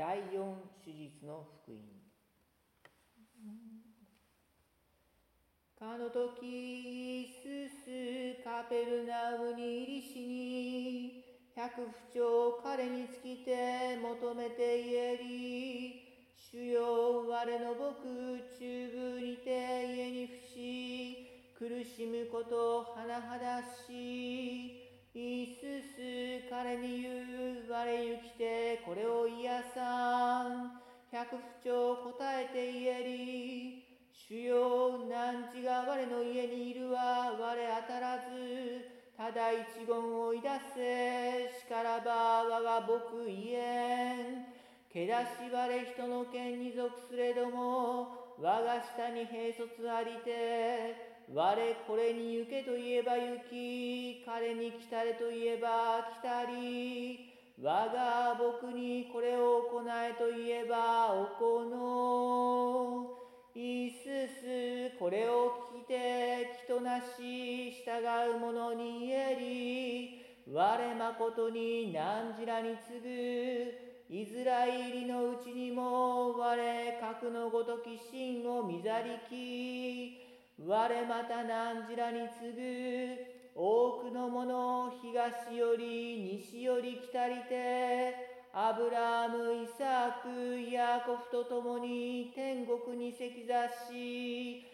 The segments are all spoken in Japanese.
第四手術の福音。かの時イススカペルナウに入りしに百不調彼に尽きて求めて言えり主よ我の僕中部にて家に伏し苦しむことを甚だしイスス彼に言う我行きてこれを癒さん。百不調答えて言えり主よ汝が我の家にいるは我当たらずただ一言をいだせしからば我が僕言えん。けだし我人の剣に属すれども我が下に兵卒ありて我これに行けと言えば行き彼に来たれと言えば来たり我が僕にこれを行えと言えば行うイススこれを聞いて気となし従う者に言えり我誠に汝らに次ぐイスラエルのうちにも我核のごとき真を見ざりき我また汝らに次ぐ多くの者東より西より来たりてアブラーム、イサーク、ヤコフと共に天国に席座し、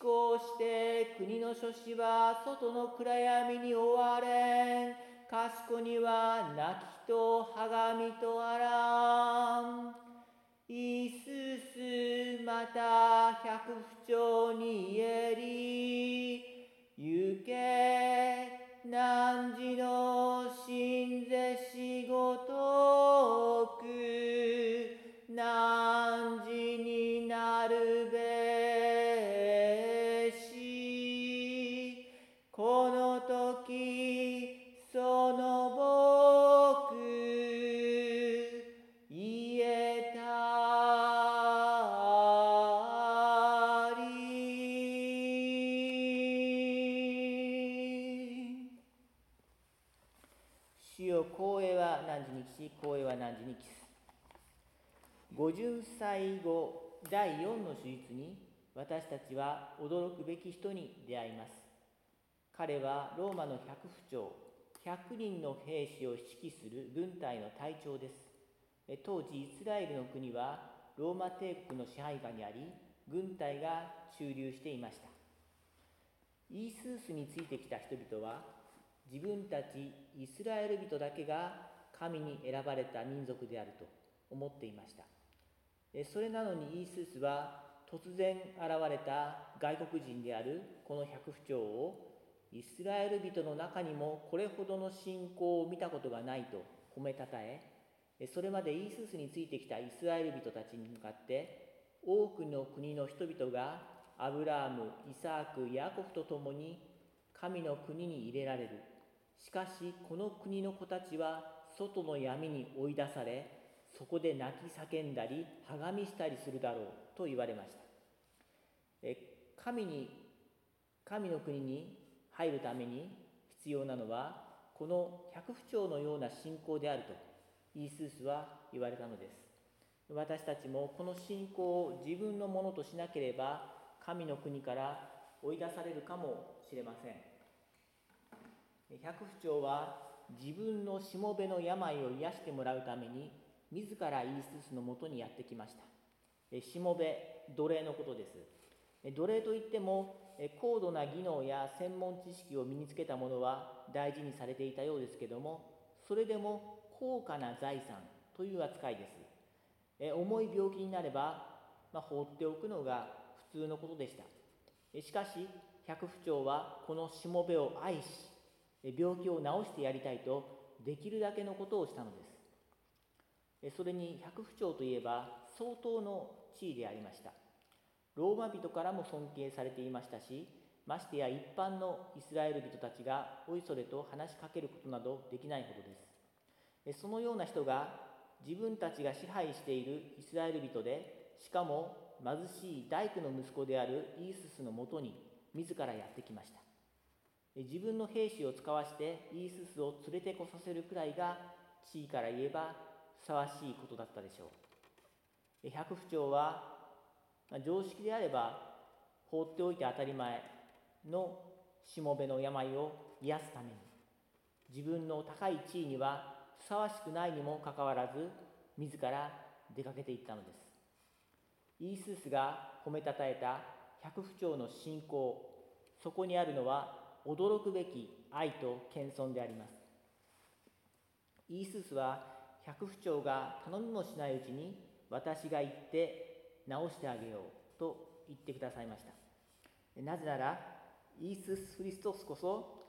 思考して国の諸子は外の暗闇に追われん。賢には泣きとはがみとあらん。いすすまた百不調に言えり、行け、汝のし何時に帰し光栄は何時に帰す50歳後第4の手術に私たちは驚くべき人に出会います。彼はローマの百夫長100人の兵士を指揮する軍隊の隊長です。当時イスラエルの国はローマ帝国の支配下にあり軍隊が駐留していました。イースースについてきた人々は自分たちイスラエル人だけが神に選ばれた民族であると思っていましたそれなのにイースースは突然現れた外国人であるこの百夫長をイスラエル人の中にもこれほどの信仰を見たことがないと褒めたたえそれまでイースースについてきたイスラエル人たちに向かって多くの国の人々がアブラーム、イサーク、ヤコフと共に神の国に入れられる。しかしこの国の子たちは外の闇に追い出され、そこで泣き叫んだり、はがみしたりするだろうと言われました。神に、神の国に入るために必要なのは、この百不調のような信仰であると、イースースは言われたのです。私たちもこの信仰を自分のものとしなければ神の国から追い出されるかもしれません百夫長は自分のしもべの病を癒してもらうために自らイーススのもとにやってきました。しもべ奴隷のことです。奴隷といっても高度な技能や専門知識を身につけた者は大事にされていたようですけどもそれでも高価な財産という扱いです。重い病気になれば、まあ、放っておくのが普通のことでした。しかし百夫長はこのしもべを愛し病気を治してやりたいとできるだけのことをしたのです。それに百夫長といえば相当の地位でありました。ローマ人からも尊敬されていましたしましてや一般のイスラエル人たちがおいそれと話しかけることなどできないほどです。そのような人が自分たちが支配しているイスラエル人でしかも貧しい大工の息子であるイーススのもとに自らやってきました。自分の兵士を使わしてイーススを連れてこさせるくらいが地位から言えばふさわしいことだったでしょう。百不調は常識であれば放っておいて当たり前のしもべの病を癒すために自分の高い地位にはふさわしくないにもかかわらず自ら出かけていったのです。イースースが褒めたたえた百不調の信仰そこにあるのは驚くべき愛と謙遜であります。イースースは百不調が頼みもしないうちに私が行って直してあげようと言ってくださいました。なぜならイースス・フリストスこそ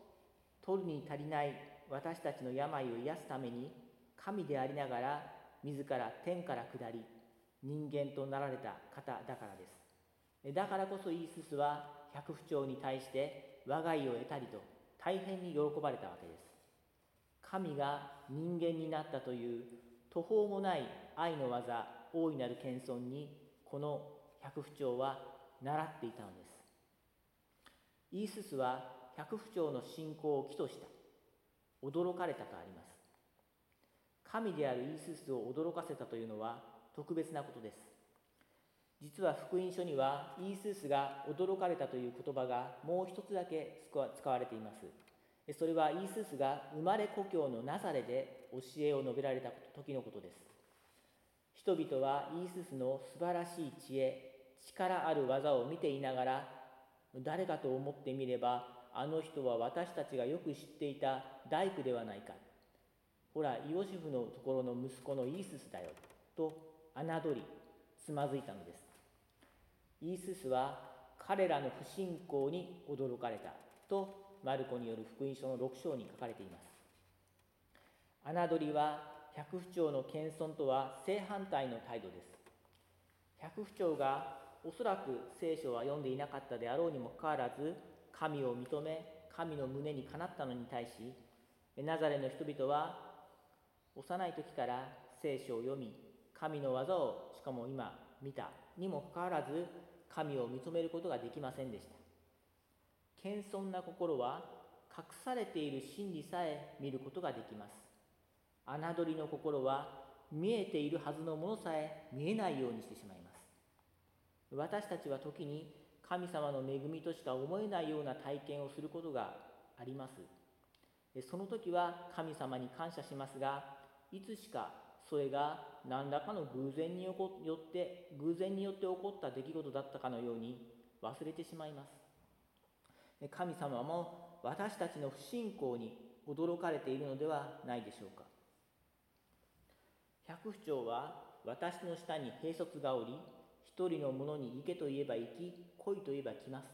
取るに足りない私たちの病を癒すために神でありながら自ら天から下り人間となられた方だからです。だからこそイーススは百不調に対して我が家を得たりと大変に喜ばれたわけです。神が人間になったという途方もない愛の技大いなる謙遜にこの百不調は習っていたのです。イーススは百不調の信仰を起とした。驚かれたとあります。神であるイーススを驚かせたというのは特別なことです。実は福音書にはイースースが驚かれたという言葉がもう一つだけ使われています。それはイースースが生まれ故郷のナザレで教えを述べられた時のことです。人々はイースースの素晴らしい知恵力ある技を見ていながら誰かと思ってみればあの人は私たちがよく知っていた大工ではないか。ほらイオシフのところの息子のイーススだよ。と侮りつまずいたのです。イーススは彼らの不信仰に驚かれたとマルコによる福音書の6章に書かれています。侮りは百不調の謙遜とは正反対の態度です。百不調がおそらく聖書は読んでいなかったであろうにもかかわらず神を認め神の胸にかなったのに対しナザレの人々は幼い時から聖書を読み神の技をしかも今見たにもかかわらず神を認めることができませんでした。謙遜な心は隠されている真理さえ見ることができます。侮りの心は見えているはずのものさえ見えないようにしてしまいます。私たちは時に神様の恵みとしか思えないような体験をすることがあります。その時は神様に感謝しますがいつしかそれが何らかの偶然によって偶然によって起こった出来事だったかのように忘れてしまいます。神様も私たちの不信仰に驚かれているのではないでしょうか。百不長は私の下に兵卒がおり一人の者に行けと言えば行き来いと言えば来ます。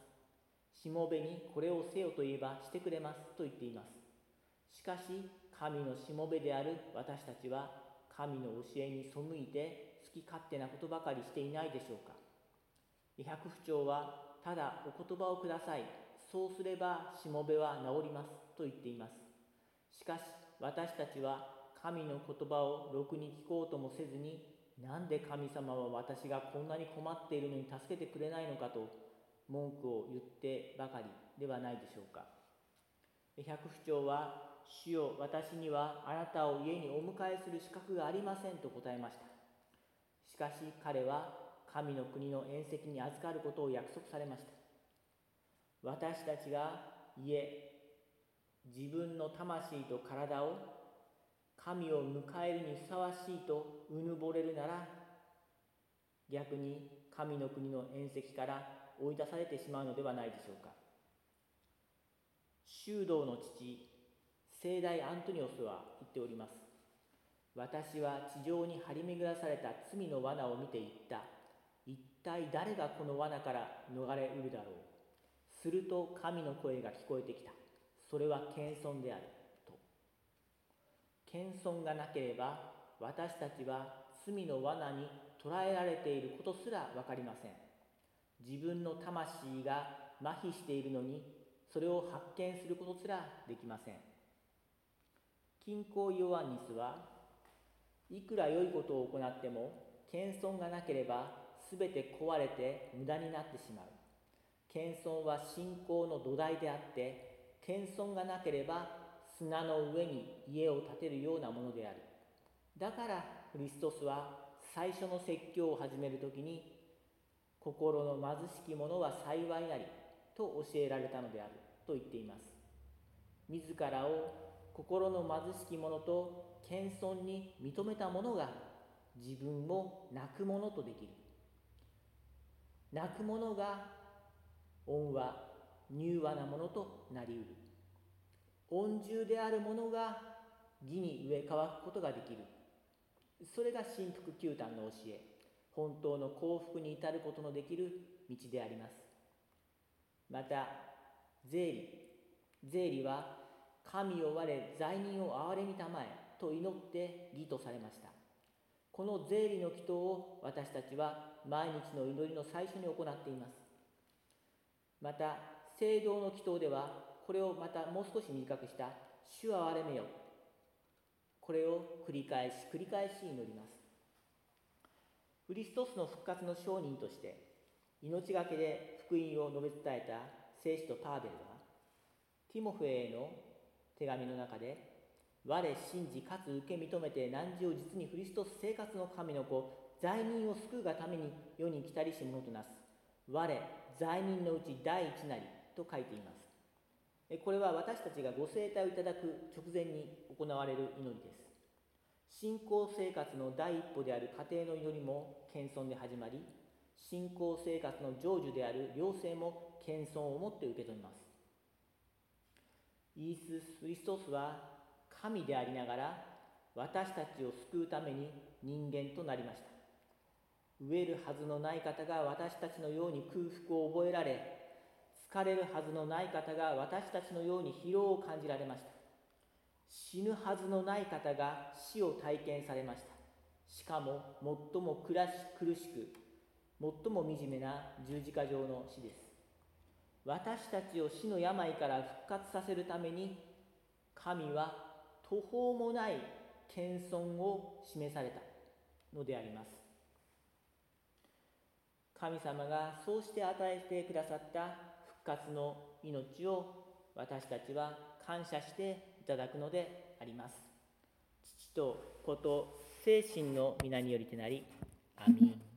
しもべにこれをせよと言えばしてくれますと言っています。しかし神のしもべである私たちは神の教えに背いて好き勝手なことばかりしていないでしょうか。百不長はただお言葉をください。そうすればしもべは治ります。と言っています。しかし私たちは神の言葉をろくに聞こうともせずになんで神様は私がこんなに困っているのに助けてくれないのかと文句を言ってばかりではないでしょうか。百不長は主よ私にはあなたを家にお迎えする資格がありませんと答えました。しかし彼は神の国の宴席に預かることを約束されました私たちが家自分の魂と体を神を迎えるにふさわしいとうぬぼれるなら逆に神の国の宴席から追い出されてしまうのではないでしょうか。修道の父聖大アントニオスは言っております。私は地上に張り巡らされた罪の罠を見ていった。一体誰がこの罠から逃れうるだろう。すると神の声が聞こえてきた。それは謙遜である。と。謙遜がなければ私たちは罪の罠に捕らえられていることすら分かりません。自分の魂が麻痺しているのにそれを発見することすらできません。近郊ヨアンニスはいくら良いことを行っても謙遜がなければ全て壊れて無駄になってしまう。謙遜は信仰の土台であって謙遜がなければ砂の上に家を建てるようなものである。だからクリストスは最初の説教を始める時に心の貧しき者は幸いなりと教えられたのであると言っています。自らを心の貧しき者と謙遜に認めた者が自分を泣く者とできる。泣く者が恩は柔和なものとなりうる。恩重である者が義に植え替わることができる。それが神福九端の教え。本当の幸福に至ることのできる道であります。また税理。税理は神を我罪人を憐れみたまえと祈って義とされました。この税理の祈祷を私たちは毎日の祈りの最初に行っています。また聖堂の祈祷ではこれをまたもう少し短くした「主は憐れめよ」これを繰り返し繰り返し祈ります。クリストスの復活の証人として命がけで福音を述べ伝えた聖使徒パーベルはティモフェへの手紙の中で我信じかつ受け認めて何時を実にクリストス生活の神の子罪人を救うがために世に来たりし者となす我罪人のうち第一なりと書いています。これは私たちがご生体をいただく直前に行われる祈りです。信仰生活の第一歩である家庭の祈りも謙遜で始まり信仰生活の成就である良性も謙遜を持って受け止めます。イース・クリストスは神でありながら私たちを救うために人間となりました。飢えるはずのない方が私たちのように空腹を覚えられ疲れるはずのない方が私たちのように疲労を感じられました。死ぬはずのない方が死を体験されました。しかも最も苦し苦しく最も惨めな十字架上の死です。私たちを死の病から復活させるために神は途方もない謙遜を示されたのであります神様がそうして与えてくださった復活の命を私たちは感謝していただくのであります。父と子と精神の皆によりてなり、アミン。